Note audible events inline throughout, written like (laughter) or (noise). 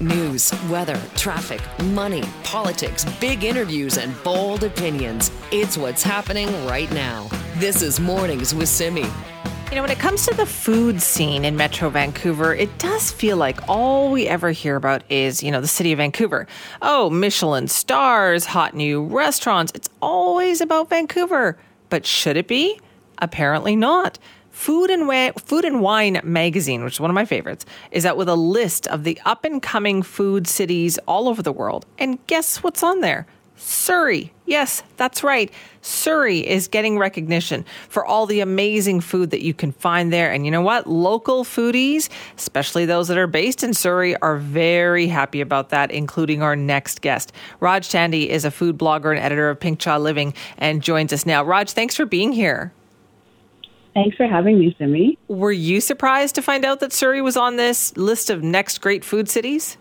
News, weather, traffic, money, politics, big interviews, and bold opinions. It's what's happening right now. This is Mornings with Simi. You know, when it comes to the food scene in Metro Vancouver, it does feel like all we ever hear about is, you know, the city of Vancouver. Oh, Michelin stars, hot new restaurants. It's always about Vancouver. But should it be? Apparently not. Food and, Wa- Food and Wine magazine, which is one of my favorites, is out with a list of the up and coming food cities all over the world. And guess what's on there? Surrey. Yes, that's right. Surrey is getting recognition for all the amazing food that you can find there. And you know what? Local foodies, especially those that are based in Surrey, are very happy about that, including our next guest. Raj Thandhi is a food blogger and editor of Pink Chai Living and joins us now. Raj, thanks for being here. Thanks for having me, Simi. Were you surprised to find out that Surrey was on this list of next great food cities?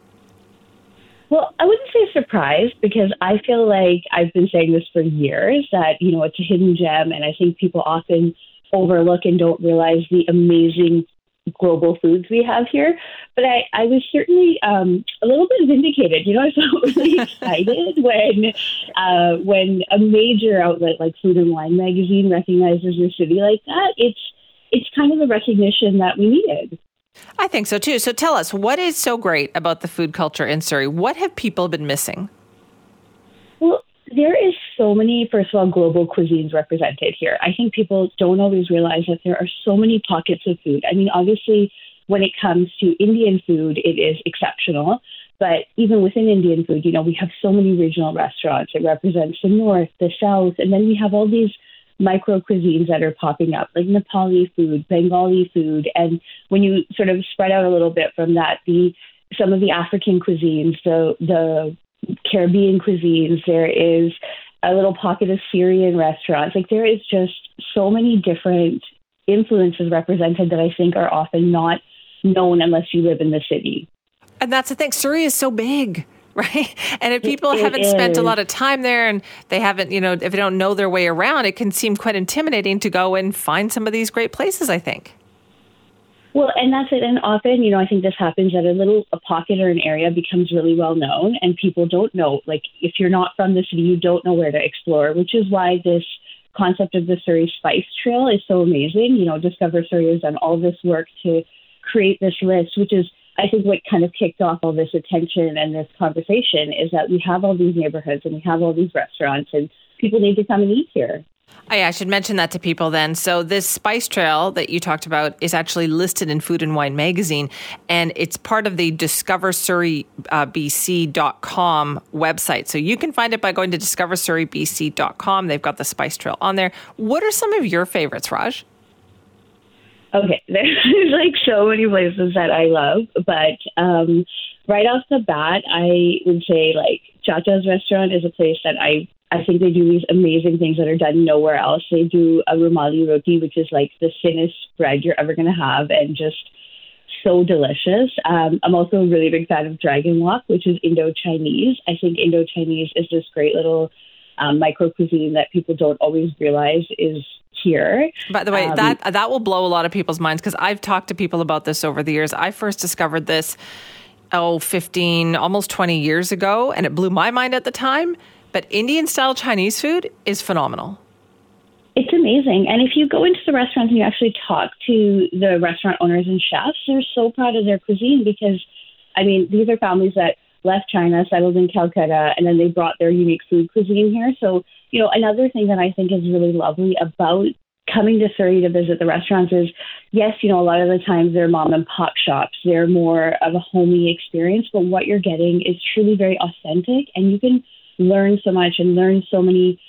Well, I wouldn't say surprised because I feel like I've been saying this for years that, you know, it's a hidden gem. And I think people often overlook and don't realize the amazing global foods we have here. But I, I was certainly um, a little bit vindicated. You know, I felt (laughs) really excited when uh, when a major outlet like Food and Wine magazine recognizes a city like that. It's it's kind of the recognition that we needed. I think so too. So tell us, what is so great about the food culture in Surrey? What have people been missing? Well, there is so many, first of all, global cuisines represented here. I think people don't always realize that there are so many pockets of food. I mean, obviously, when it comes to Indian food, it is exceptional. But even within Indian food, you know, we have so many regional restaurants. It represents the north, the south, and then we have all these micro cuisines that are popping up, like Nepali food, Bengali food, and when you sort of spread out a little bit from that, the some of the African cuisines, the the Caribbean cuisines, there is a little pocket of Syrian restaurants. Like there is just so many different influences represented that I think are often not known unless you live in the city. And that's the thing. Surrey is so big (laughs) right? And if people it, haven't spent a lot of time there and they haven't, you know, if they don't know their way around, it can seem quite intimidating to go and find some of these great places, I think. Well, and that's it. And often, you know, I think this happens that a little a pocket or an area becomes really well known, and people don't know. Like, if you're not from the city, you don't know where to explore, which is why this concept of the Surrey Spice Trail is so amazing. You know, Discover Surrey has done all this work to create this list, which is I think what kind of kicked off all this attention and this conversation is that we have all these neighborhoods and we have all these restaurants and people need to come and eat here. Oh, yeah, I should mention that to people then. So, this spice trail that you talked about is actually listed in Food and Wine magazine, and it's part of the discoversurreybc.com website. So, you can find it by going to discoversurreybc.com. They've got the spice trail on there. What are some of your favorites, Raj? Okay, (laughs) there's like so many places that I love, but um, right off the bat, I would say like Chacha's restaurant is a place that I I think they do these amazing things that are done nowhere else. They do a rumali roti, which is like the thinnest bread you're ever going to have, and just so delicious. Um, I'm also a really big fan of Dragon Walk, which is Indo Chinese. I think Indo Chinese is this great little um, micro cuisine that people don't always realize is here. By the way, um, that that will blow a lot of people's minds because I've talked to people about this over the years. I first discovered this oh 15 almost 20 years ago and it blew my mind at the time, but Indian style Chinese food is phenomenal. It's amazing. And if you go into the restaurants and you actually talk to the restaurant owners and chefs, they're so proud of their cuisine because I mean, these are families that left China, settled in Calcutta, and then they brought their unique food cuisine here. So, you know, another thing that I think is really lovely about coming to Surrey to visit the restaurants is yes, you know, a lot of the times they're mom and pop shops. They're more of a homey experience, but what you're getting is truly very authentic and you can learn so much and learn so many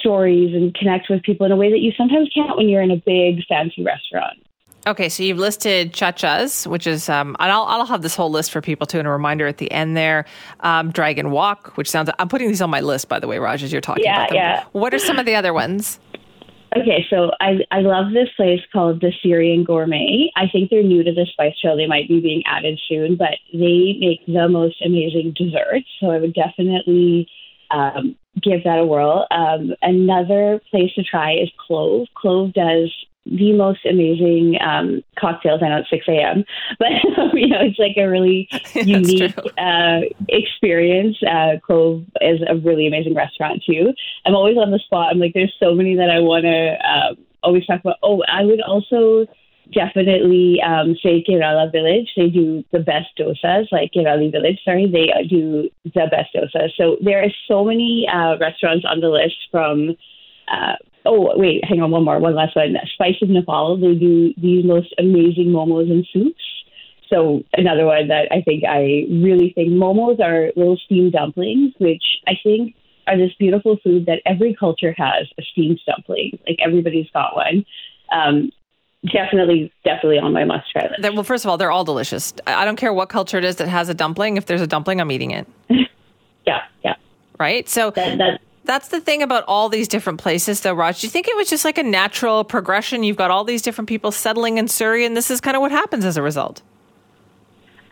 stories and connect with people in a way that you sometimes can't when you're in a big fancy restaurant. Okay, so you've listed Chacha's, which is, um, and I'll, I'll have this whole list for people too, and a reminder at the end there. Um, Dragon Walk, which sounds, I'm putting these on my list, by the way, Raj, as you're talking yeah, about them. Yeah. What are some of the other ones? Okay, so I, I love this place called the Syrian Gourmet. I think they're new to the Spice Trail. They might be being added soon, but they make the most amazing desserts. So I would definitely um, give that a whirl. Um, another place to try is Clove. Clove does the most amazing um, cocktails. I know it's 6 a.m., (laughs) but you know it's like a really (laughs) unique uh, experience. Uh, Cove is a really amazing restaurant too. I'm always on the spot. I'm like, there's so many that I want to uh, always talk about. Oh, I would also definitely um, say Kerala Village. They do the best dosas, like Kerala Village. Sorry, they do the best dosas. So there are so many uh, restaurants on the list from. Uh, oh wait, hang on, one more, one last one. Spice of Nepal. They do these most amazing momos and soups. So another one that I think I really think momos are little steamed dumplings, which I think are this beautiful food that every culture has a steamed dumpling. Like everybody's got one. Um, definitely, definitely on my must try list. Well, first of all, they're all delicious. I don't care what culture it is that has a dumpling. If there's a dumpling, I'm eating it. (laughs) yeah, yeah. Right. So that, that, that's the thing about all these different places, though, Raj. Do you think it was just like a natural progression? You've got all these different people settling in Surrey, and this is kind of what happens as a result.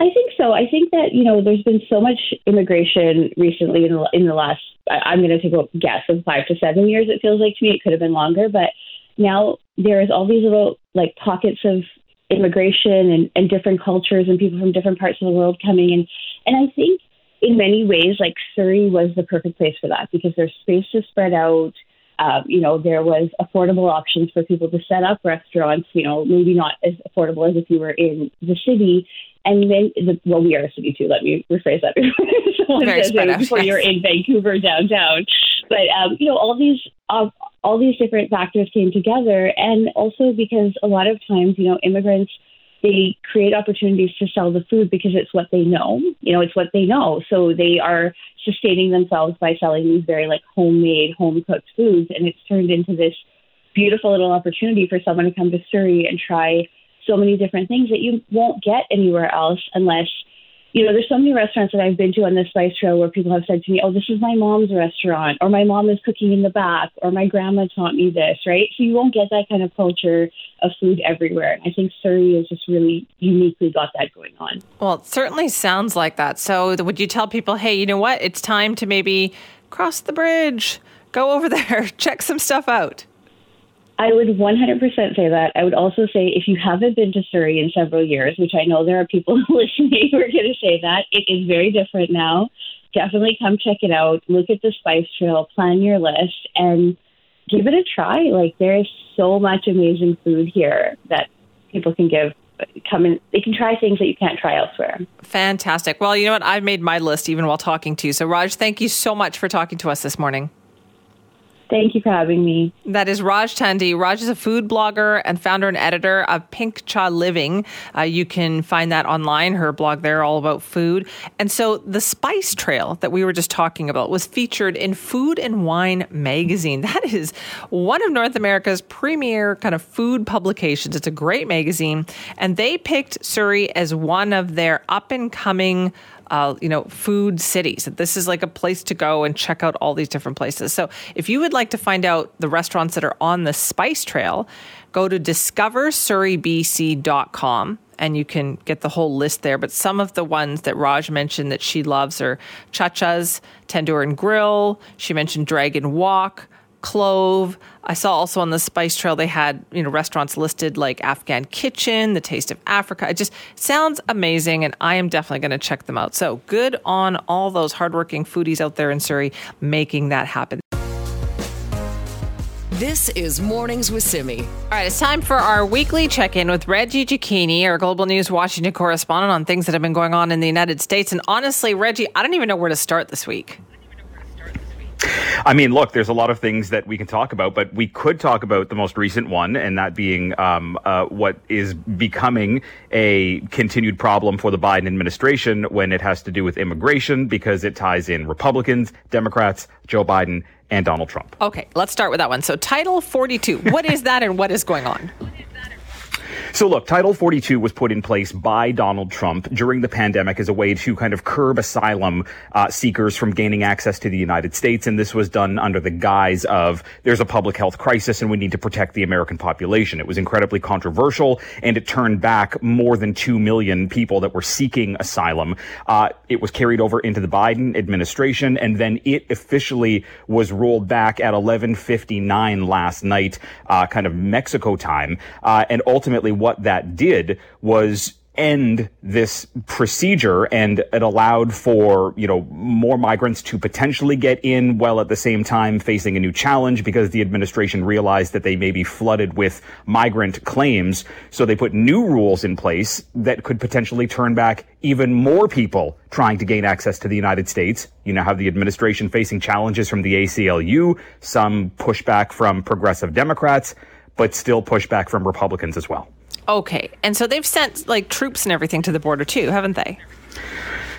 I think so. I think that you know there's been so much immigration recently in the, in the last. I, am going to take a guess of five to seven years. It feels like to me. It could have been longer, but now there is all these little like pockets of immigration and, and different cultures and people from different parts of the world coming in. And I think in many ways, like Surrey was the perfect place for that because there's space to spread out. Um, you know, there was affordable options for people to set up restaurants. You know, maybe not as affordable as if you were in the city. And then, the, well, we are a city too. Let me rephrase that (laughs) before, before yes. you're in Vancouver downtown. But um, you know, all these uh, all these different factors came together, and also because a lot of times, you know, immigrants they create opportunities to sell the food because it's what they know. You know, it's what they know. So they are sustaining themselves by selling these very like homemade, home cooked foods, and it's turned into this beautiful little opportunity for someone to come to Surrey and try so many different things that you won't get anywhere else unless you know, there's so many restaurants that I've been to on this spice trail where people have said to me, "Oh, this is my mom's restaurant," or "My mom is cooking in the back," or "My grandma taught me this." Right? So you won't get that kind of culture of food everywhere. I think Surrey has just really uniquely got that going on. Well, it certainly sounds like that. So, would you tell people, "Hey, you know what? It's time to maybe cross the bridge, go over there, (laughs) check some stuff out." I would 100% say that. I would also say if you haven't been to Surrey in several years, which I know there are people (laughs) listening who are going to say that, it is very different now. Definitely come check it out. Look at the Spice Trail, plan your list, and give it a try. Like, there is so much amazing food here that people can give come in they can try things that you can't try elsewhere fantastic well you know what i've made my list even while talking to you so raj thank you so much for talking to us this morning Thank you for having me. That is Raj Thandhi. Raj is a food blogger and founder and editor of Pink Chai Living. Uh, you can find that online, her blog there, all about food. And so the Spice Trail that we were just talking about was featured in Food and Wine magazine. (laughs) That is one of North America's premier kind of food publications. It's a great magazine. And they picked Surrey as one of their up and coming uh, you know, food cities. This is like a place to go and check out all these different places. So if you would like to find out the restaurants that are on the Spice Trail, go to discoversurreybc.com and you can get the whole list there. But some of the ones that Raj mentioned that she loves are Chacha's, Tandoor and Grill. She mentioned Dragon Walk, Clove. I saw also on the Spice Trail they had you know restaurants listed like Afghan Kitchen, The Taste of Africa. It just sounds amazing, and I am definitely going to check them out. So good on all those hardworking foodies out there in Surrey making that happen. This is Mornings with Simi. All right, it's time for our weekly check in with Reggie Cecchini, our Global News Washington correspondent, on things that have been going on in the United States. And honestly, Reggie, I don't even know where to start this week. I mean, look, there's a lot of things that we can talk about, but we could talk about the most recent one, and that being um, uh, what is becoming a continued problem for the Biden administration when it has to do with immigration, because it ties in Republicans, Democrats, Joe Biden, and Donald Trump. Okay, let's start with that one. So, Title 42, what is that and what is going on? So, look, Title 42 was put in place by Donald Trump during the pandemic as a way to kind of curb asylum uh, seekers from gaining access to the United States. And this was done under the guise of there's a public health crisis and we need to protect the American population. It was incredibly controversial and it turned back more than 2 million people that were seeking asylum. Uh, it was carried over into the Biden administration and then it officially was rolled back at 1159 last night, uh, kind of Mexico time. Uh, and ultimately what that did was end this procedure and it allowed for, you know, more migrants to potentially get in while at the same time facing a new challenge because the administration realized that they may be flooded with migrant claims. So they put new rules in place that could potentially turn back even more people trying to gain access to the United States. You now have the administration facing challenges from the ACLU, some pushback from progressive Democrats, but still pushback from Republicans as well. Okay. And so they've sent like troops and everything to the border too, haven't they?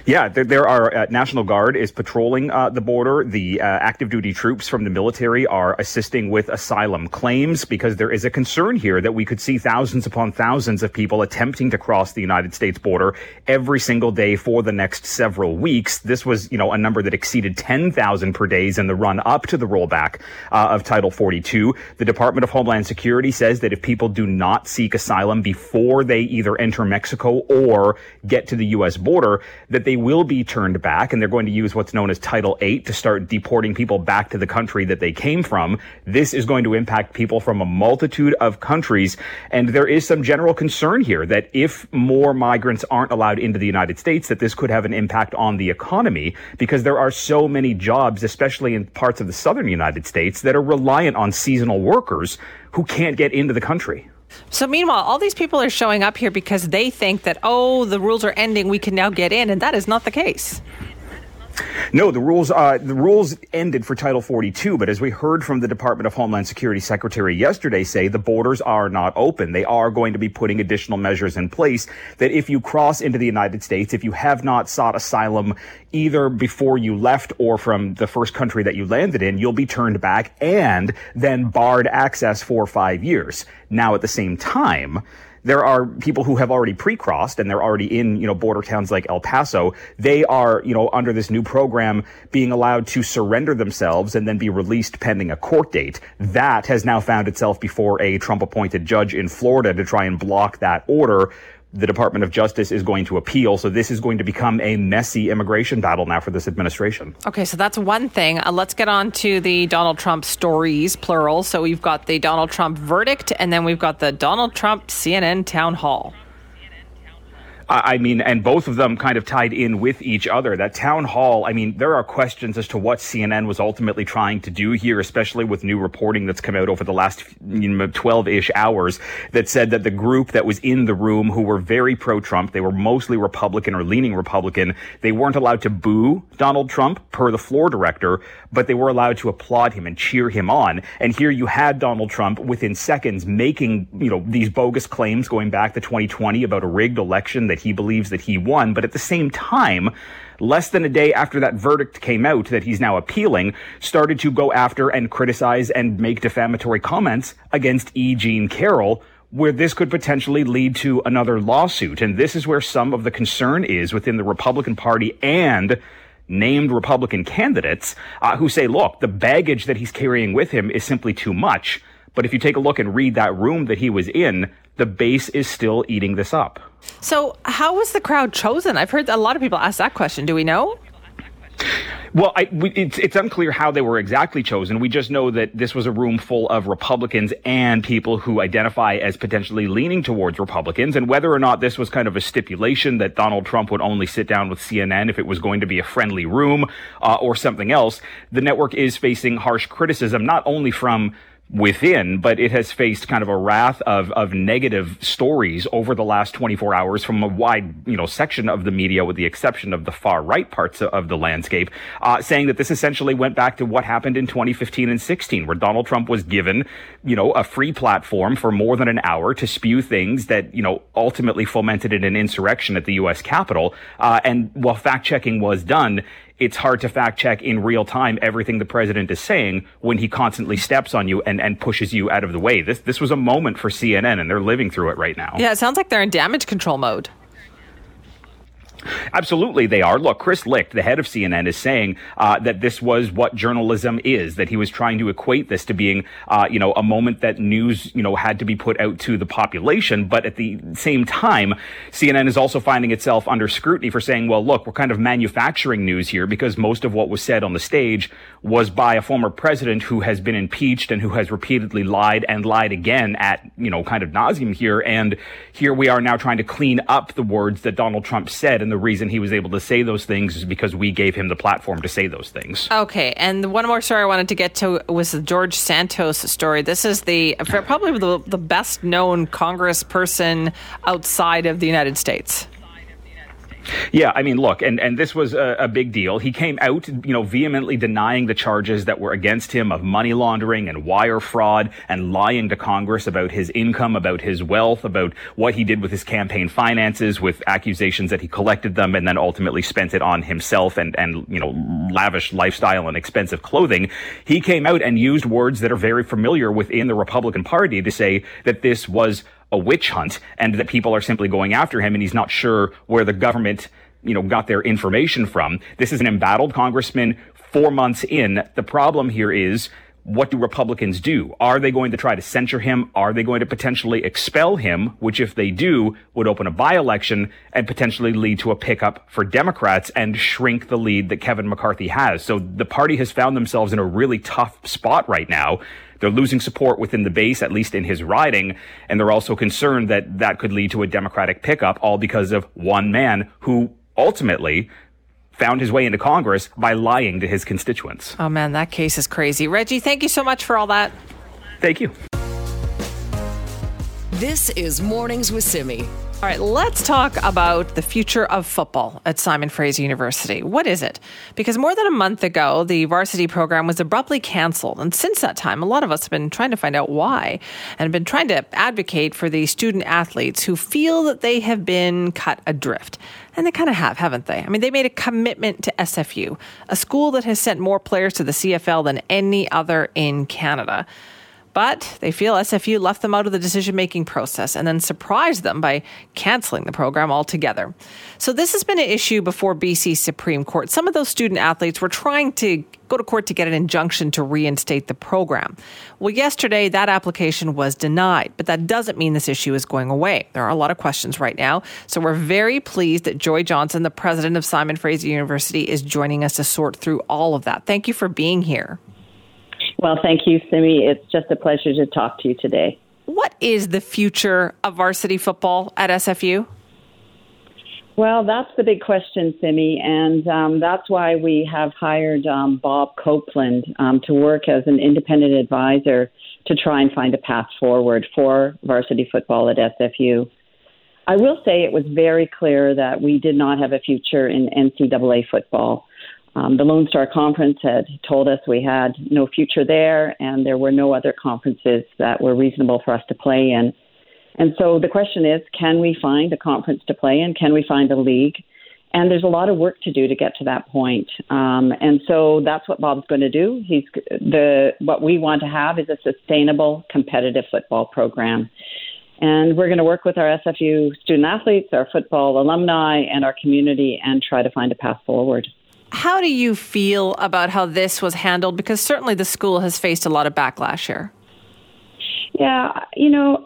Yeah, there, there are uh, National Guard is patrolling uh, the border. The uh, active duty troops from the military are assisting with asylum claims because there is a concern here that we could see thousands upon thousands of people attempting to cross the United States border every single day for the next several weeks. This was, you know, a number that exceeded 10,000 per day in the run up to the rollback uh, of Title 42. The Department of Homeland Security says that if people do not seek asylum before they either enter Mexico or get to the U.S. border, that they will be turned back and they're going to use what's known as Title 8 to start deporting people back to the country that they came from. This is going to impact people from a multitude of countries. And there is some general concern here that if more migrants aren't allowed into the United States, that this could have an impact on the economy because there are so many jobs, especially in parts of the southern United States, that are reliant on seasonal workers who can't get into the country. So, meanwhile, all these people are showing up here because they think that, oh, the rules are ending, we can now get in, and that is not the case. No, the rules uh, the rules ended for Title 42, but as we heard from the Department of Homeland Security Secretary yesterday say, the borders are not open. They are going to be putting additional measures in place that if you cross into the United States, if you have not sought asylum either before you left or from the first country that you landed in, you'll be turned back and then barred access for five years. Now, at the same time, there are people who have already pre-crossed and they're already in, you know, border towns like El Paso. They are, you know, under this new program being allowed to surrender themselves and then be released pending a court date. That has now found itself before a Trump appointed judge in Florida to try and block that order the Department of Justice is going to appeal. So this is going to become a messy immigration battle now for this administration. Okay, so that's one thing. Uh, let's get on to the Donald Trump stories, plural. So we've got the Donald Trump verdict, and then we've got the Donald Trump CNN town hall. I mean, and both of them kind of tied in with each other. That town hall, I mean, there are questions as to what CNN was ultimately trying to do here, especially with new reporting that's come out over the last 12 ish hours that said that the group that was in the room who were very pro Trump, they were mostly Republican or leaning Republican, they weren't allowed to boo Donald Trump per the floor director, but they were allowed to applaud him and cheer him on. And here you had Donald Trump within seconds making, you know, these bogus claims going back to 2020 about a rigged election that he believes that he won. But at the same time, less than a day after that verdict came out that he's now appealing, started to go after and criticize and make defamatory comments against E. Jean Carroll, where this could potentially lead to another lawsuit. And this is where some of the concern is within the Republican Party and named Republican candidates uh, who say, look, the baggage that he's carrying with him is simply too much. But if you take a look and read that room that he was in, the base is still eating this up. So, how was the crowd chosen? I've heard a lot of people ask that question. Do we know? Well, I, we, it's, it's unclear how they were exactly chosen. We just know that this was a room full of Republicans and people who identify as potentially leaning towards Republicans. And whether or not this was kind of a stipulation that Donald Trump would only sit down with CNN if it was going to be a friendly room uh, or something else, the network is facing harsh criticism, not only from within, but it has faced kind of a wrath of, of negative stories over the last 24 hours from a wide, you know, section of the media, with the exception of the far right parts of the landscape, uh, saying that this essentially went back to what happened in 2015 and 16, where Donald Trump was given, you know, a free platform for more than an hour to spew things that, you know, ultimately fomented an insurrection at the U.S. Capitol. Uh, and while fact checking was done, it's hard to fact check in real time everything the president is saying when he constantly steps on you and, and pushes you out of the way. This this was a moment for CNN and they're living through it right now. Yeah, it sounds like they're in damage control mode. Absolutely, they are. Look, Chris Licht, the head of CNN, is saying uh, that this was what journalism is. That he was trying to equate this to being, uh, you know, a moment that news, you know, had to be put out to the population. But at the same time, CNN is also finding itself under scrutiny for saying, "Well, look, we're kind of manufacturing news here because most of what was said on the stage was by a former president who has been impeached and who has repeatedly lied and lied again at, you know, kind of nauseum here. And here we are now trying to clean up the words that Donald Trump said." And the reason he was able to say those things is because we gave him the platform to say those things. Okay, and one more story I wanted to get to was the George Santos story. This is the probably the, the best known congressperson outside of the United States. Yeah, I mean, look, and, and this was a, a, big deal. He came out, you know, vehemently denying the charges that were against him of money laundering and wire fraud and lying to Congress about his income, about his wealth, about what he did with his campaign finances, with accusations that he collected them and then ultimately spent it on himself and, and, you know, lavish lifestyle and expensive clothing. He came out and used words that are very familiar within the Republican Party to say that this was a witch hunt and that people are simply going after him and he's not sure where the government, you know, got their information from. This is an embattled congressman four months in. The problem here is what do Republicans do? Are they going to try to censure him? Are they going to potentially expel him? Which, if they do, would open a by election and potentially lead to a pickup for Democrats and shrink the lead that Kevin McCarthy has. So the party has found themselves in a really tough spot right now they're losing support within the base, at least in his riding, and they're also concerned that that could lead to a Democratic pickup, all because of one man who ultimately found his way into Congress by lying to his constituents. Oh man, that case is crazy. Reggie, thank you so much for all that. Thank you. This is Mornings with Simi. All right, let's talk about the future of football at Simon Fraser University. What is it? Because more than a month ago, the varsity program was abruptly canceled. And since that time, a lot of us have been trying to find out why and have been trying to advocate for the student athletes who feel that they have been cut adrift. And they kind of have, haven't they? I mean, they made a commitment to SFU, a school that has sent more players to the CFL than any other in Canada. But they feel SFU left them out of the decision making process and then surprised them by canceling the program altogether. So, this has been an issue before BC Supreme Court. Some of those student athletes were trying to go to court to get an injunction to reinstate the program. Well, yesterday that application was denied, but that doesn't mean this issue is going away. There are a lot of questions right now. So, we're very pleased that Joy Johnson, the president of Simon Fraser University, is joining us to sort through all of that. Thank you for being here. Well, thank you, Simi. It's just a pleasure to talk to you today. What is the future of varsity football at SFU? Well, that's the big question, Simi, and um, that's why we have hired um, Bob Copeland um, to work as an independent advisor to try and find a path forward for varsity football at SFU. I will say it was very clear that we did not have a future in NCAA football. Um, the Lone Star Conference had told us we had no future there, and there were no other conferences that were reasonable for us to play in. And so the question is can we find a conference to play in? Can we find a league? And there's a lot of work to do to get to that point. Um, and so that's what Bob's going to do. He's the what we want to have is a sustainable, competitive football program. And we're going to work with our SFU student athletes, our football alumni, and our community and try to find a path forward. How do you feel about how this was handled? Because certainly the school has faced a lot of backlash here. Yeah, you know,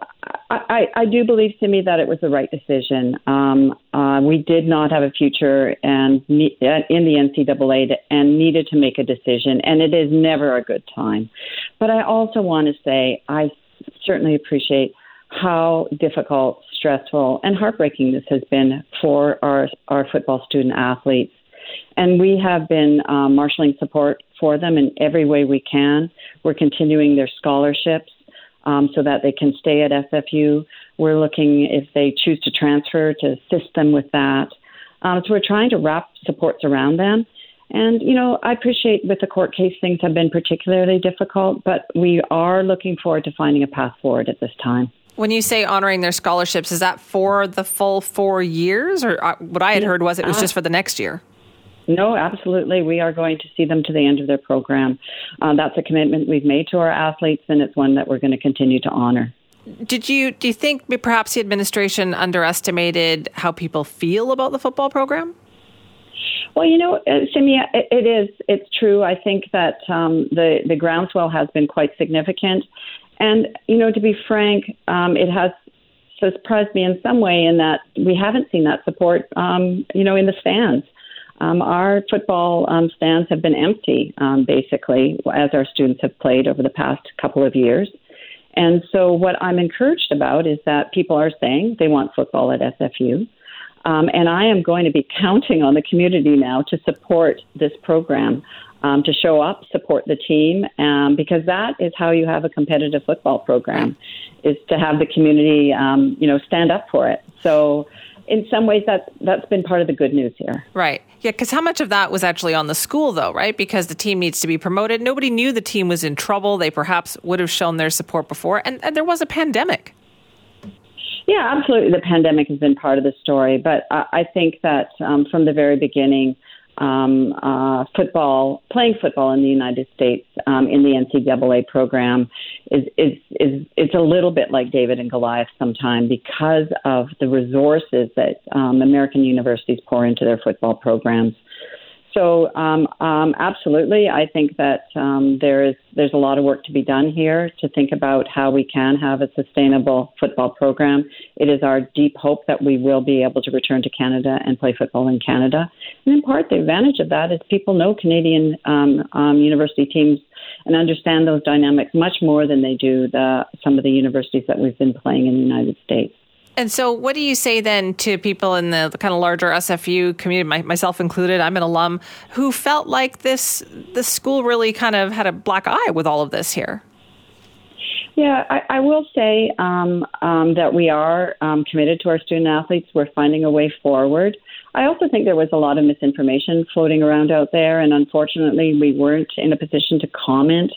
I, I do believe to me that it was the right decision. Um, uh, we did not have a future and in the NCAA and needed to make a decision, and it is never a good time. But I also want to say I certainly appreciate how difficult, stressful, and heartbreaking this has been for our our football student athletes. And we have been uh, marshaling support for them in every way we can. We're continuing their scholarships um, so that they can stay at SFU. We're looking, if they choose to transfer, to assist them with that. Um, so we're trying to wrap supports around them. And, you know, I appreciate with the court case things have been particularly difficult, but we are looking forward to finding a path forward at this time. When you say honoring their scholarships, is that for the full four years? Or uh, what I had heard was it was just for the next year? No, absolutely. We are going to see them to the end of their program. Uh, that's a commitment we've made to our athletes, and it's one that we're going to continue to honor. Did you do you think perhaps the administration underestimated how people feel about the football program? Well, you know, uh, Simi, it, it is. It's true. I think that um, the the groundswell has been quite significant, and you know, to be frank, um, it has surprised me in some way in that we haven't seen that support, um, you know, in the stands. Um, our football um, stands have been empty, um, basically, as our students have played over the past couple of years. And so, what I'm encouraged about is that people are saying they want football at SFU. Um, and I am going to be (laughs) counting on the community now to support this program, um, to show up, support the team, um, because that is how you have a competitive football program, is to have the community, um, you know, stand up for it. So in some ways that's that's been part of the good news here. Right. Yeah, because how much of that was actually on the school though, right? Because the team needs to be promoted. Nobody knew the team was in trouble. They perhaps would have shown their support before, and, and there was a pandemic. Yeah, absolutely. The pandemic has been part of the story, but I, I think that um, from the very beginning, um, uh, football, playing football in the United States um, in the NCAA program is, is, is it's a little bit like David and Goliath sometimes because of the resources that um, American universities pour into their football programs. So um, um, absolutely, I think that um, there is there's a lot of work to be done here to think about how we can have a sustainable football program. It is our deep hope that we will be able to return to Canada and play football in Canada. And in part, the advantage of that is people know Canadian um, um, university teams and understand those dynamics much more than they do the some of the universities that we've been playing in the United States. And so, what do you say then to people in the, kind of larger SFU community, my, myself included? I'm an alum who felt like this the school really kind of had a black eye with all of this here. Yeah, I, I will say um, um, that we are um, committed to our student athletes. We're finding a way forward. I also think there was a lot of misinformation floating around out there, and unfortunately, we weren't in a position to comment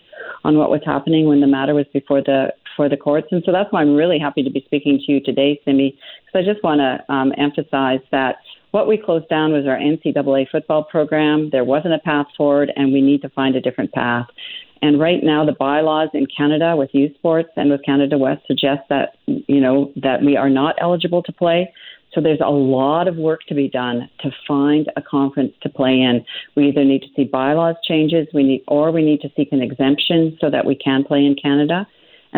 on what was happening when the matter was before the for the courts. And so that's why I'm really happy to be speaking to you today, Simi, because I just want to um, emphasize that what we closed down was our NCAA football program. There wasn't a path forward, and we need to find a different path. And right now, the bylaws in Canada with U Sports and with Canada West suggest that you know that we are not eligible to play. So there's a lot of work to be done to find a conference to play in. We either need to see bylaws changes, we need, or we need to seek an exemption so that we can play in Canada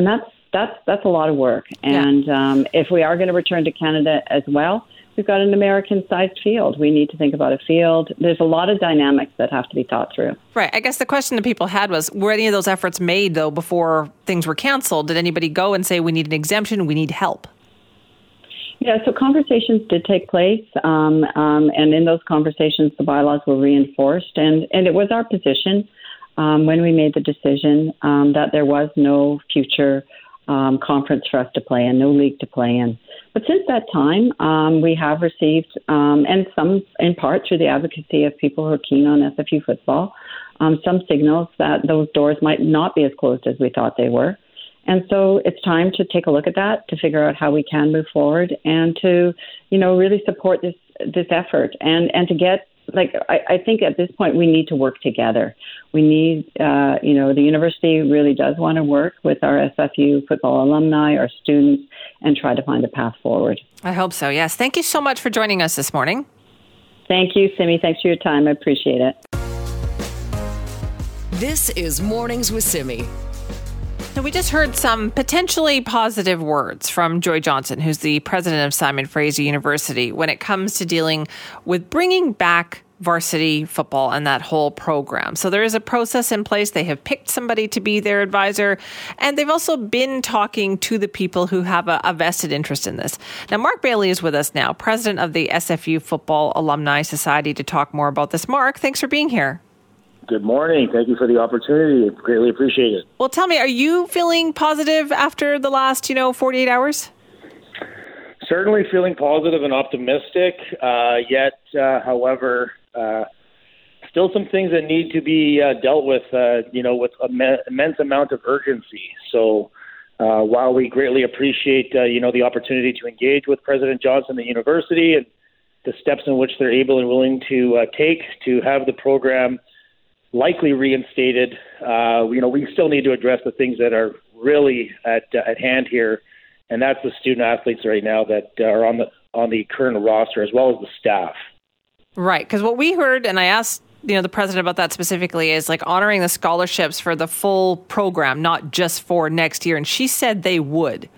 and that's that's that's a lot of work. And yeah. um, if we are going to return to Canada as well, we've got an American-sized field. We need to think about a field. There's a lot of dynamics that have to be thought through. Right. I guess the question that people had was: Were any of those efforts made though before things were canceled? Did anybody go and say we need an exemption? We need help? Yeah, so conversations did take place, um, um, and in those conversations, the bylaws were reinforced, and, and it was our position um, when we made the decision um, that there was no future um, conference for us to play in, no league to play in. But since that time, um, we have received, um, and some in part through the advocacy of people who are keen on SFU football, um, some signals that those doors might not be as closed as we thought they were. And so it's time to take a look at that to figure out how we can move forward and to, you know, really support this this effort and and to get like I, I think at this point we need to work together. We need, uh, you know, the university really does want to work with our SFU football alumni, our students, and try to find a path forward. I hope so. Yes. Thank you so much for joining us this morning. Thank you, Simi. Thanks for your time. I appreciate it. This is Mornings with Simi. So we just heard some potentially positive words from Joy Johnson, who's the president of Simon Fraser University, when it comes to dealing with bringing back varsity football and that whole program. So there is a process in place. They have picked somebody to be their advisor, and they've also been talking to the people who have a, a, vested interest in this. Now, Mark Bailey is with us now, president of the SFU Football Alumni Society, to talk more about this. Mark, thanks for being here. Good morning. Thank you for the opportunity. Greatly appreciate it. Well, tell me, are you feeling positive after the last, you know, 48 hours? Certainly feeling positive and optimistic. Uh, yet, uh, however, uh, still some things that need to be uh, dealt with, uh, you know, with an immense amount of urgency. So, uh, while we greatly appreciate, you know, the opportunity to engage with President Johnson, the university, and the steps in which they're able and willing to uh, take to have the program likely reinstated. Uh, you know, we still need to address the things that are really at uh, at hand here, and that's the student athletes right now that uh, are on the on the current roster as well as the staff. Right, because what we heard, and I asked you know the president about that specifically is like honoring the scholarships for the full program, not just for next year, and she said they would.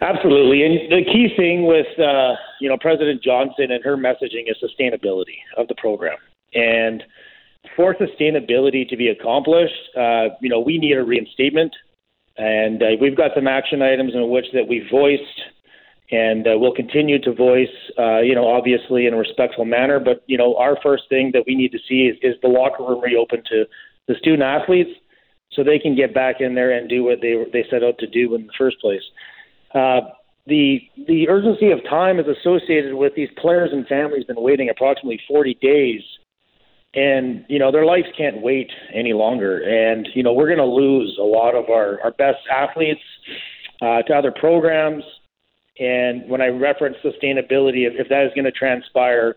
Absolutely, and the key thing with uh, you know President Johnson and her messaging is sustainability of the program, and for sustainability to be accomplished, uh, you know we need a reinstatement, and uh, we've got some action items in which that we voiced, and uh, we'll continue to voice, uh, you know, obviously in a respectful manner. But you know, our first thing that we need to see is, is the locker room reopened to the student athletes, so they can get back in there and do what they they set out to do in the first place. Uh, the the urgency of time is associated with these players and families been waiting approximately 40 days and you know their lives can't wait any longer. And you know we're going to lose a lot of our our best athletes uh, to other programs. And when i reference sustainability if, if that is going to transpire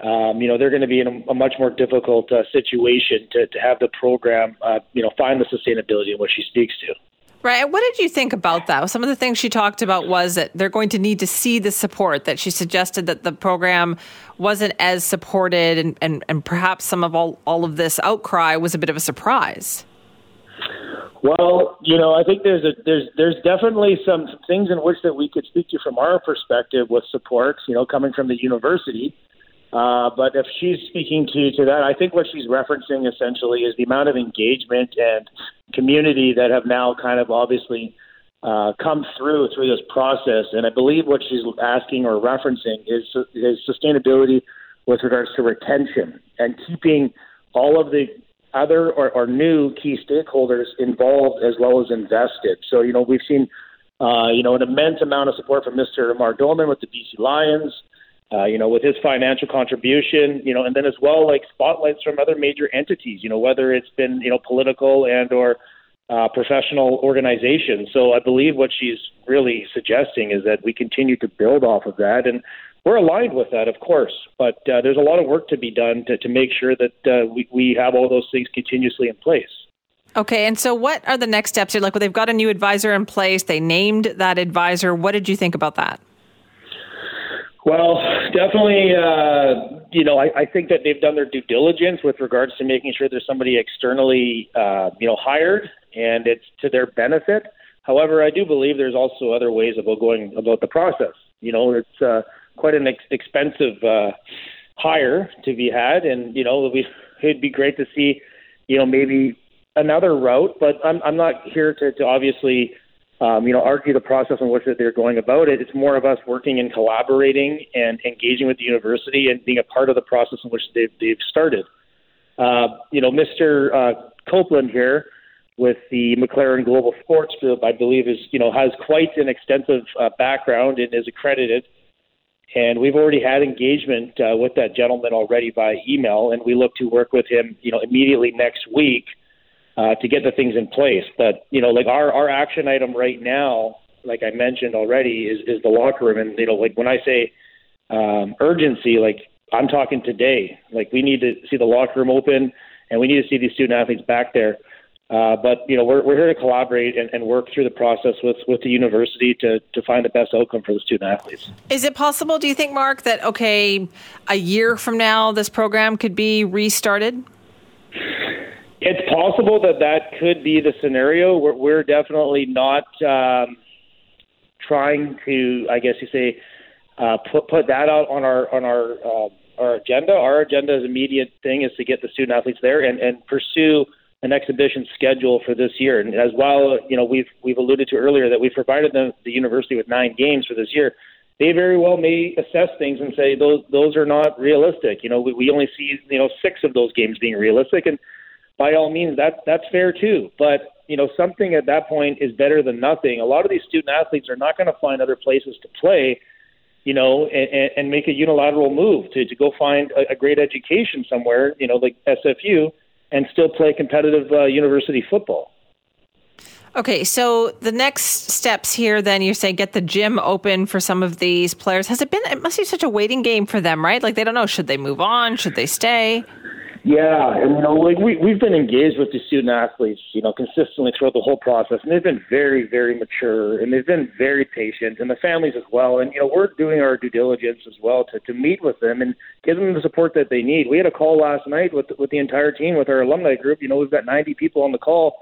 um, you know they're going to be in a, a much more difficult uh, situation to, to have the program uh, you know find the sustainability in what she speaks to Right. What did you think about that? Some of the things she talked about was that they're going to need to see the support, that she suggested that the program wasn't as supported and, and, and perhaps some of all, all of this outcry was a bit of a surprise. Well, you know, I think there's a there's there's definitely some things in which that we could speak to from our perspective with support, you know, coming from the university. Uh, but if she's speaking to to that, I think what she's referencing essentially is the amount of engagement and community that have now kind of obviously uh, come through through this process. And I believe what she's asking or referencing is is sustainability with regards to retention and keeping all of the other or, or new key stakeholders involved as well as invested. So you know we've seen uh, you know an immense amount of support from Mr. Amar Doman with the BC Lions uh, you know, with his financial contribution, you know, and then as well like spotlights from other major entities, you know, whether it's been you know political and or uh, professional organizations. So I believe what she's really suggesting is that we continue to build off of that, and we're aligned with that, of course. But uh, there's a lot of work to be done to, to make sure that uh, we, we have all those things continuously in place. Okay, and so what are the next steps here? Like, well, they've got a new advisor in place. They named that advisor. What did you think about that? Well, definitely, uh, you know, I, I think that they've done their due diligence with regards to making sure there's somebody externally, uh, you know, hired and it's to their benefit. However, I do believe there's also other ways about going about the process. You know, it's uh, quite an ex- expensive uh, hire to be had, and you know, we, it'd be great to see, you know, maybe another route. But I'm I'm not here to, to obviously um, you know, argue the process in which that they're going about it. It's more of us working and collaborating and engaging with the university and being a part of the process in which they've, they've started. Uh, you know, Mr. Uh, Copeland here with the McLaren Global Sports Group, I believe, is you know has quite an extensive uh, background and is accredited. And we've already had engagement uh, with that gentleman already by email, and we look to work with him, you know, immediately next week uh, to get the things in place. But you know, like our our action item right now, like I mentioned already, is is the locker room. And you know, like when I say um, urgency, like I'm talking today. Like we need to see the locker room open, and we need to see these student athletes back there. Uh, but you know, we're we're here to collaborate and, and work through the process with with the university to to find the best outcome for the student athletes. Is it possible? Do you think, Mark, that okay, a year from now, this program could be restarted? It's possible that that could be the scenario. We're, we're definitely not um, trying to, I guess you say, uh, put put that out on our on our uh, our agenda. Our agenda's immediate thing is to get the student athletes there and, and pursue an exhibition schedule for this year. And as well, you know, we've we've alluded to earlier that we've provided the, the university with nine games for this year. They very well may assess things and say those those are not realistic. You know, we, we only see you know six of those games being realistic, and by all means, that that's fair too. But you know, something at that point is better than nothing. A lot of these student athletes are not going to find other places to play, you know, and, and make a unilateral move to to go find a, a great education somewhere, you know, like SFU, and still play competitive uh, university football. Okay, so the next steps here, then you're saying get the gym open for some of these players. Has it been? It must be such a waiting game for them, right? Like they don't know should they move on, should they stay. Yeah, and you know, like we we've been engaged with the student athletes, you know, consistently throughout the whole process, and they've been very, very mature, and they've been very patient, and the families as well. And you know, we're doing our due diligence as well to to meet with them and give them the support that they need. We had a call last night with with the entire team, with our alumni group. You know, we've got 90 people on the call,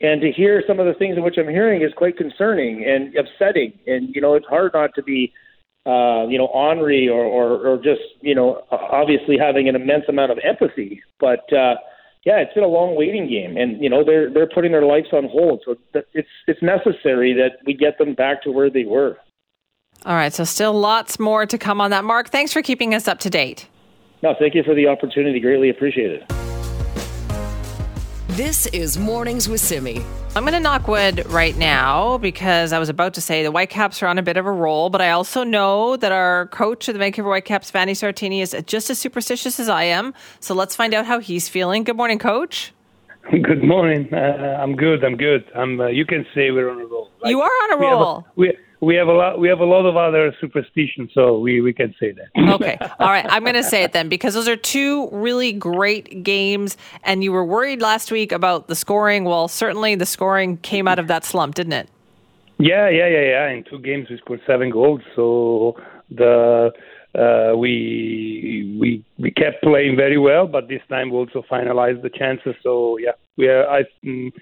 and to hear some of the things in which I'm hearing is quite concerning and upsetting. And you know, it's hard not to be uh, you know, Henri or, or, or just, you know, obviously having an immense amount of empathy. But uh, yeah, it's been a long waiting game, and you know they're they're putting their lives on hold. So it's it's necessary that we get them back to where they were. All right, so still lots more to come on that. Mark, thanks for keeping us up to date. No, thank you for the opportunity. Greatly appreciated. This is Mornings with Simi. I'm going to knock wood right now because I was about to say the Whitecaps are on a bit of a roll, but I also know that our coach of the Vancouver Whitecaps, Vanni Sartini, is just as superstitious as I am. So let's find out how he's feeling. Good morning, coach. (laughs) Good morning. Uh, I'm good. I'm good. I'm. Uh, you can say we're on a roll. Like, you are on a roll. We have a, we, we have a lot we have a lot of other superstitions so we, we can say that. (laughs) Okay. All right. I'm going to say it then because those are two really great games and you were worried last week about the scoring. Well certainly the scoring came out of that slump didn't it? Yeah yeah yeah yeah. In two games we scored seven goals so the uh, we we we kept playing very well but this time we also finalized the chances. So yeah we are i'm mm,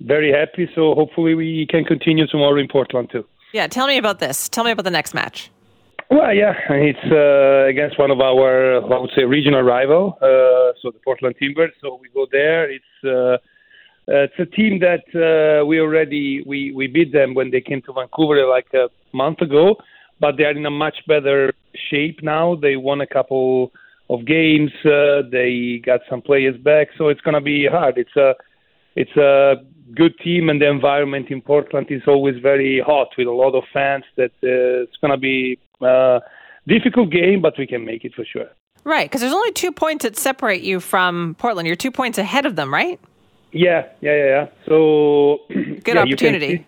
very happy. So hopefully we can continue tomorrow in portland too yeah, tell me about this. Tell me about the next match. Well, yeah, it's uh, against one of our, I would say, regional rival, uh, so the Portland Timbers. So we go there. It's uh, it's a team that uh, we already we we beat them when they came to Vancouver like a month ago, but they are in a much better shape now. They won a couple of games. Uh, they got some players back, so it's gonna be hard. It's a it's a good team, and the environment in Portland is always very hot with a lot of fans. That uh, it's going to be a uh, difficult game, but we can make it for sure. Right, because there's only two points that separate you from Portland. You're two points ahead of them, right? Yeah, yeah, yeah. yeah. So (clears throat) good yeah, opportunity. You see,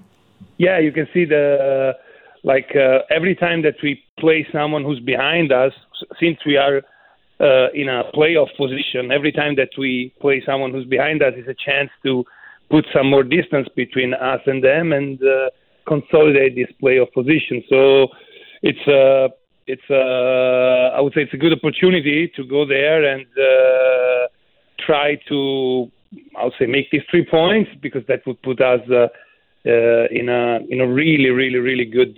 yeah, you can see the like uh, every time that we play someone who's behind us, since we are uh, in a playoff position, every time that we play someone who's behind us is a chance to put some more distance between us and them and uh, consolidate this playoff position. So it's a uh, it's a uh, would say it's a good opportunity to go there and uh, try to I would say make these three points because that would put us uh, uh, in a in a really really really good.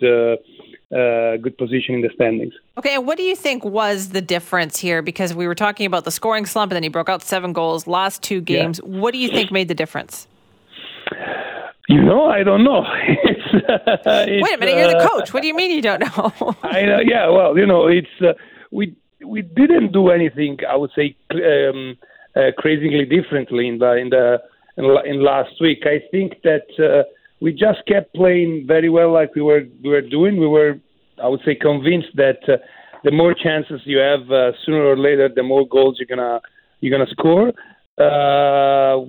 Uh, good position in the standings. Okay, and what do you think was the difference here? Because we were talking about the scoring slump, and then he broke out seven goals last two games. Yeah. What do you think made the difference? You know, I don't know. (laughs) it's, uh, it's, Wait a minute, you're the uh, coach. What do you mean you don't know? (laughs) I know. Yeah, well, you know, it's uh, we we didn't do anything. I would say um, uh, crazily differently in the in the in, in last week. I think that uh, we just kept playing very well, like we were we were doing. We were, I would say, convinced that uh, the more chances you have, uh, sooner or later, the more goals you're gonna you're gonna score. Uh,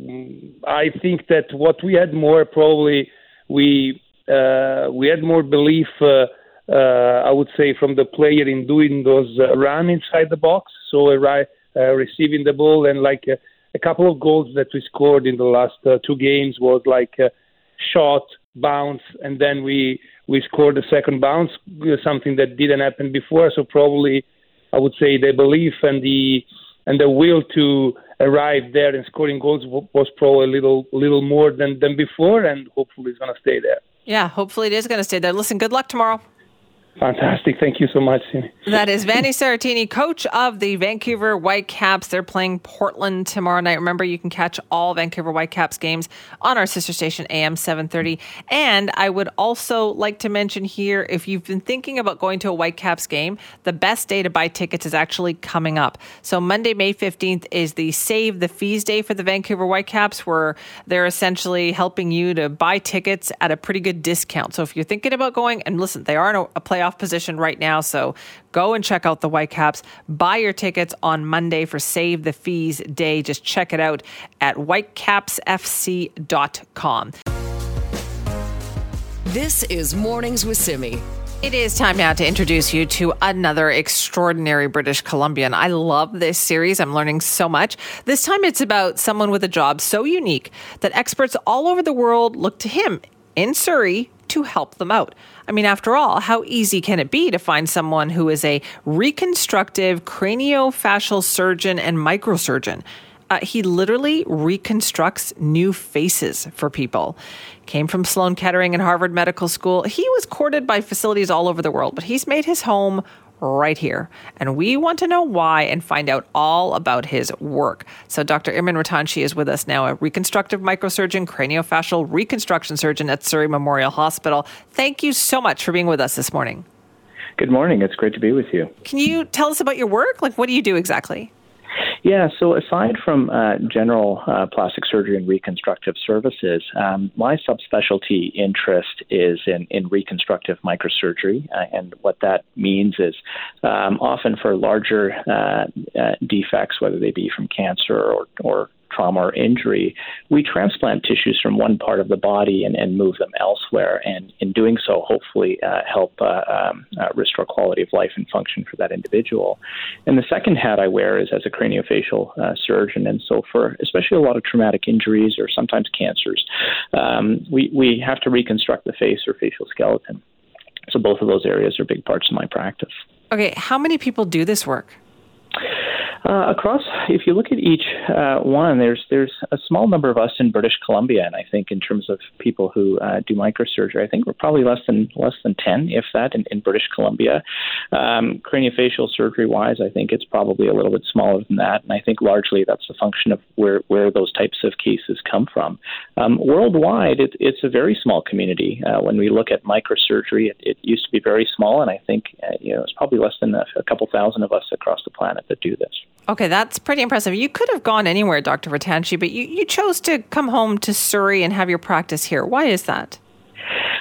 I think that what we had more probably we uh, we had more belief. Uh, uh, I would say from the player in doing those uh, run inside the box, so uh, uh, receiving the ball and like uh, a couple of goals that we scored in the last uh, two games was like uh, shot, bounce, and then we we scored the second bounce, something that didn't happen before. So probably I would say the belief and the and the will to arrive there and scoring goals was probably a little little more than than before, and hopefully it's going to stay there. Yeah, hopefully it is going to stay there. Listen, good luck tomorrow. Fantastic. Thank you so much. That is Vanni Sartini, coach of the Vancouver Whitecaps. They're playing Portland tomorrow night. Remember, you can catch all Vancouver Whitecaps games on our sister station, AM 730. And I would also like to mention here if you've been thinking about going to a Whitecaps game, the best day to buy tickets is actually coming up. So, Monday, May 15th is the Save the Fees Day for the Vancouver Whitecaps, where they're essentially helping you to buy tickets at a pretty good discount. So, if you're thinking about going, and listen, they are in a playoff playoff position right now. So go and check out the Whitecaps. Buy your tickets on Monday for Save the Fees Day. Just check it out at whitecapsfc.com. This is Mornings with Simi. It is time now to introduce you to another extraordinary British Columbian. I love this series. I'm learning so much. This time it's about someone with a job so unique that experts all over the world look to him in Surrey to help them out. I mean, after all, how easy can it be to find someone who is a reconstructive craniofacial surgeon and microsurgeon? Uh, he literally reconstructs new faces for people. Came from Sloan Kettering and Harvard Medical School. He was courted by facilities all over the world, but he's made his home right here. And we want to know why and find out all about his work. So Dr. Imran Ratanshi is with us now, a reconstructive microsurgeon, craniofacial reconstruction surgeon at Surrey Memorial Hospital. Thank you so much for being with us this morning. Good morning. It's great to be with you. Can you tell us about your work? Like, what do you do exactly? Yeah, so aside from uh, general uh, plastic surgery and reconstructive services, um, my subspecialty interest is in, in reconstructive microsurgery. Uh, and what that means is um, often for larger uh, uh, defects, whether they be from cancer or, or trauma or injury, we transplant tissues from one part of the body and, and move them elsewhere. And in doing so, hopefully uh, help uh, um, uh, restore quality of life and function for that individual. And the second hat I wear is as a craniofacial uh, surgeon. And so, for especially a lot of traumatic injuries or sometimes cancers, um, we, we have to reconstruct the face or facial skeleton. So, both of those areas are big parts of my practice. Okay, how many people do this work? Uh, across, if you look at each uh, one, there's there's a small number of us in British Columbia, and I think in terms of people who uh, do microsurgery, I think we're probably less than less than ten, if that, in, in British Columbia. Um, craniofacial surgery wise, I think it's probably a little bit smaller than that, and I think largely that's a function of where where those types of cases come from. Um, worldwide, it, it's a very small community. Uh, when we look at microsurgery, it, it, used to be very small, and I think uh, you know it's probably less than a, a couple thousand of us across the planet that do this. Okay, that's pretty impressive. You could have gone anywhere, Dr. Ratanshi, but you, you chose to come home to Surrey and have your practice here. Why is that?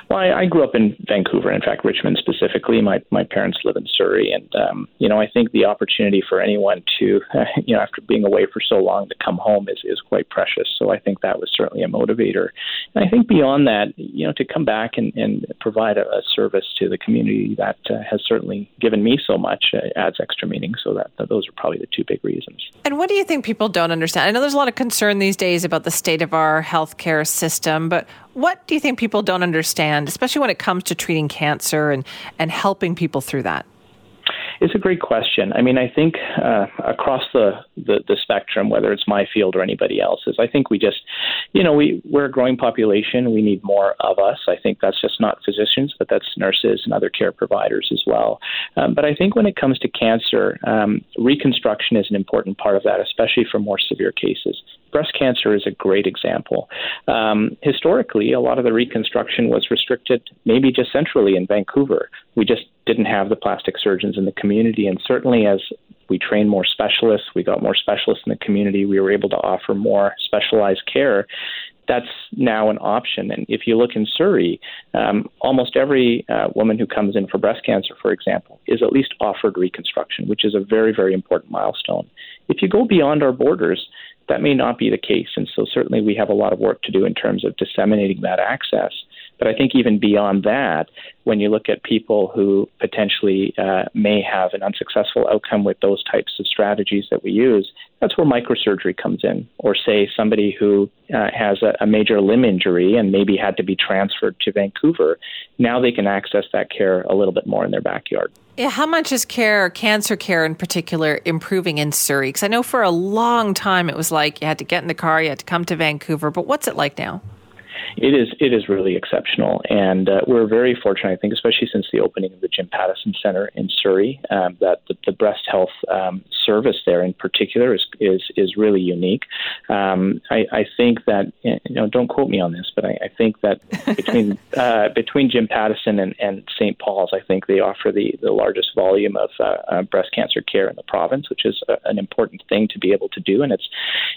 Well, I, I grew up in Vancouver, in fact, Richmond specifically. My my parents live in Surrey, and um, you know, I think the opportunity for anyone to, uh, (laughs) you know, after being away for so long, to come home is is quite precious. So I think that was certainly a motivator. And I think beyond that, you know, to come back and, and provide a, a service to the community that uh, has certainly given me so much uh, adds extra meaning. So that, that those are probably the two big reasons. And what do you think people don't understand? I know there's a lot of concern these days about the state of our healthcare system, but what do you think people don't understand, especially when it comes to treating cancer and, and helping people through that? It's a great question. I mean, I think uh, across the, the, the spectrum, whether it's my field or anybody else's, I think we just, you know, we we're a growing population. We need more of us. I think that's just not physicians, but that's nurses and other care providers as well. Um, but I think when it comes to cancer, um, reconstruction is an important part of that, especially for more severe cases breast cancer is a great example. Um, historically, a lot of the reconstruction was restricted maybe just centrally in Vancouver. We just didn't have the plastic surgeons in the community, and certainly as we trained more specialists, we got more specialists in the community, we were able to offer more specialized care. That's now an option. And if you look in Surrey, um, almost every uh, woman who comes in for breast cancer, for example, is at least offered reconstruction, which is a very, very important milestone. If you go beyond our borders, that may not be the case. And so, certainly, we have a lot of work to do in terms of disseminating that access. But I think even beyond that, when you look at people who potentially uh, may have an unsuccessful outcome with those types of strategies that we use, that's where microsurgery comes in. Or say somebody who uh, has a, a major limb injury and maybe had to be transferred to Vancouver, now they can access that care a little bit more in their backyard. How much is care, cancer care in particular, improving in Surrey? Because I know for a long time it was like you had to get in the car, you had to come to Vancouver, but what's it like now? It is it is really exceptional, and uh, we're very fortunate. I think, especially since the opening of the Jim Pattison Center in Surrey, um, that the, the, breast health um, service there in particular is is is really unique. Um, I, I, think that you know, don't quote me on this, but I, I think that between (laughs) uh, between Jim Pattison and, and St. Paul's, I think they offer the the largest volume of uh, uh, breast cancer care in the province, which is a, an important thing to be able to do, and it's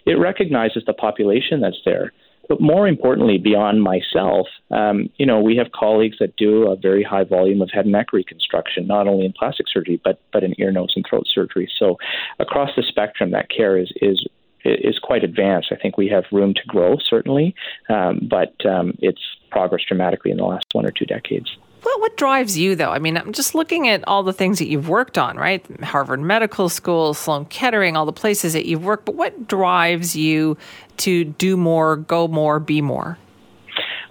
it recognizes the population that's there. But more importantly, beyond myself, um, you know, we have colleagues that do a very high volume of head and neck reconstruction, not only in plastic surgery, but but in ear, nose, and throat surgery. So across the spectrum, that care is is is quite advanced. I think we have room to grow, certainly, um, but um, it's progress dramatically in the last one or two decades. What, what drives you, though? I mean, I'm just looking at all the things that you've worked on, right? Harvard Medical School, Sloan Kettering, all the places that you've worked. But what drives you to do more, go more, be more?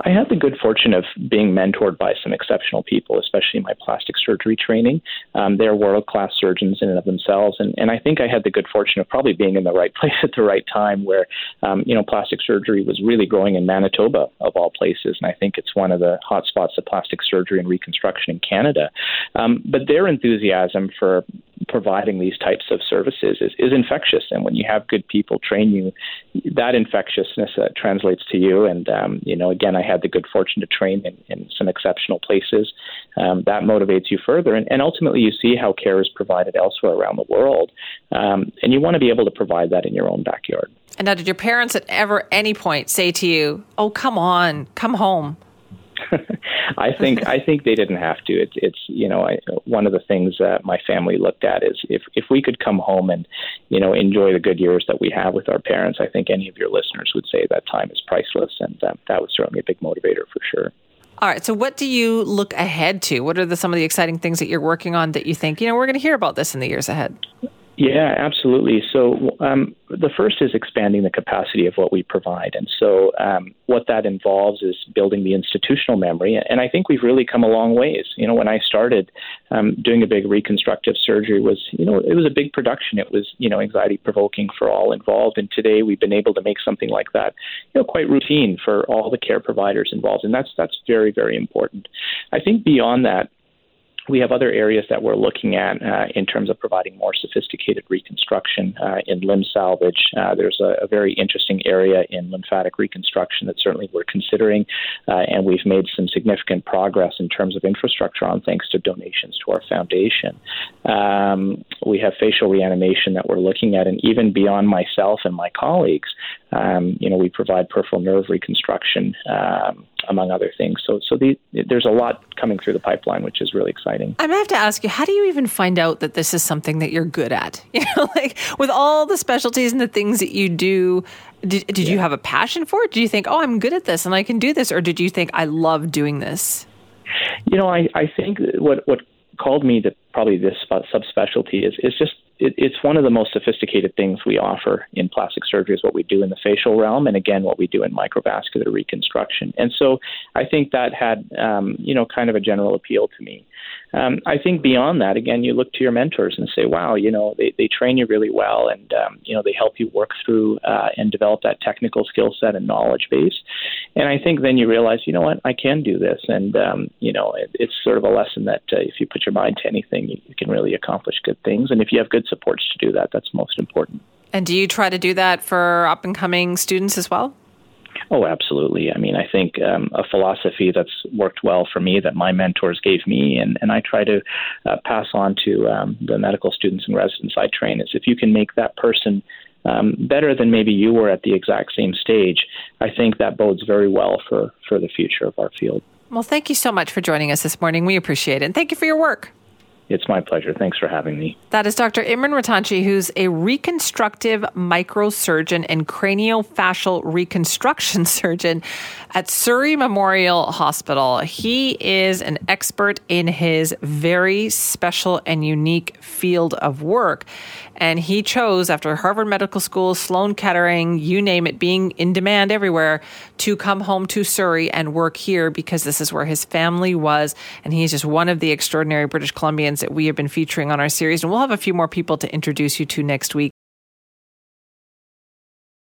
I had the good fortune of being mentored by some exceptional people, especially in my plastic surgery training. Um, they're world class surgeons in and of themselves, and, and I think I had the good fortune of probably being in the right (laughs) place at the right time, where um, you know plastic surgery was really growing in Manitoba of all places, and I think it's one of the hot spots of plastic surgery and reconstruction in Canada. Um, but their enthusiasm for providing these types of services is, is infectious. And when you have good people train you, that infectiousness uh, translates to you. And, um, you know, again, I had the good fortune to train in, in some exceptional places. Um, that motivates you further. And, and, ultimately, you see how care is provided elsewhere around the world. Um, and you want to be able to provide that in your own backyard. And now, did your parents at ever any point say to you, oh, come on, come home? (laughs) I think I (laughs) think they didn't have to. It's it's you know I, one of the things that my family looked at is if if we could come home and you know enjoy the good years that we have with our parents. I think any of your listeners would say that time is priceless, and um, that was certainly a big motivator for sure. All right. So, what do you look ahead to? What are the, some of the exciting things that you're working on that you think you know we're going to hear about this in the years ahead? Yeah, absolutely. So um, the first is expanding the capacity of what we provide, and so um, what that involves is building the institutional memory. And I think we've really come a long ways. You know, when I started um, doing a big reconstructive surgery, was you know it was a big production. It was you know anxiety provoking for all involved. And today we've been able to make something like that, you know, quite routine for all the care providers involved, and that's that's very very important. I think beyond that we have other areas that we're looking at uh, in terms of providing more sophisticated reconstruction uh, in limb salvage. Uh, there's a, a, very interesting area in lymphatic reconstruction that certainly we're considering, uh, and we've made some significant progress in terms of infrastructure on thanks to donations to our foundation. Um, we have facial reanimation that we're looking at, and even beyond myself and my colleagues, um, you know, we provide peripheral nerve reconstruction. Um, among other things. So, so the, there's a lot coming through the pipeline, which is really exciting. I'm gonna have to ask you, how do you even find out that this is something that you're good at? (laughs) You know, like with all the specialties and the things that you do, did, did yeah. you have a passion for it? Do you think, oh, I'm good at this and I can do this, or did you think I love doing this? You know, I, I think what what called me to probably this subspecialty is is just it, it's one of the most sophisticated things we offer in plastic surgery is what we do in the facial realm, and again, what we do in microvascular reconstruction. And so, I think that had um, you know kind of a general appeal to me. Um, I think beyond that, again, you look to your mentors and say, wow, you know, they, they train you really well, and um, you know they help you work through uh, and develop that technical skill set and knowledge base. And I think then you realize, you know what, I can do this, and um, you know, it, it's sort of a lesson that uh, if you put your mind to anything, you, you can really accomplish good things. And if you have good supports to do that, that's most important. And do you try to do that for up and coming students as well? Oh, absolutely. I mean, I think um, a philosophy that's worked well for me that my mentors gave me, and, and I try to uh, pass on to um, the medical students and residents I train, is if you can make that person um, better than maybe you were at the exact same stage, I think that bodes very well for, for the future of our field. Well, thank you so much for joining us this morning. We appreciate it. And thank you for your work. It's my pleasure. Thanks for having me. That is Dr. Imran Ratanshi, who's a reconstructive microsurgeon and craniofacial reconstruction (laughs) surgeon at Surrey Memorial Hospital. He is an expert in his very special and unique field of work. And he chose, after Harvard Medical School, Sloan Kettering, you name it, being in demand everywhere, to come home to Surrey and work here because this is where his family was. And he's just one of the extraordinary British Columbians that we have been featuring on our series. And we'll have a few more people to introduce you to next week.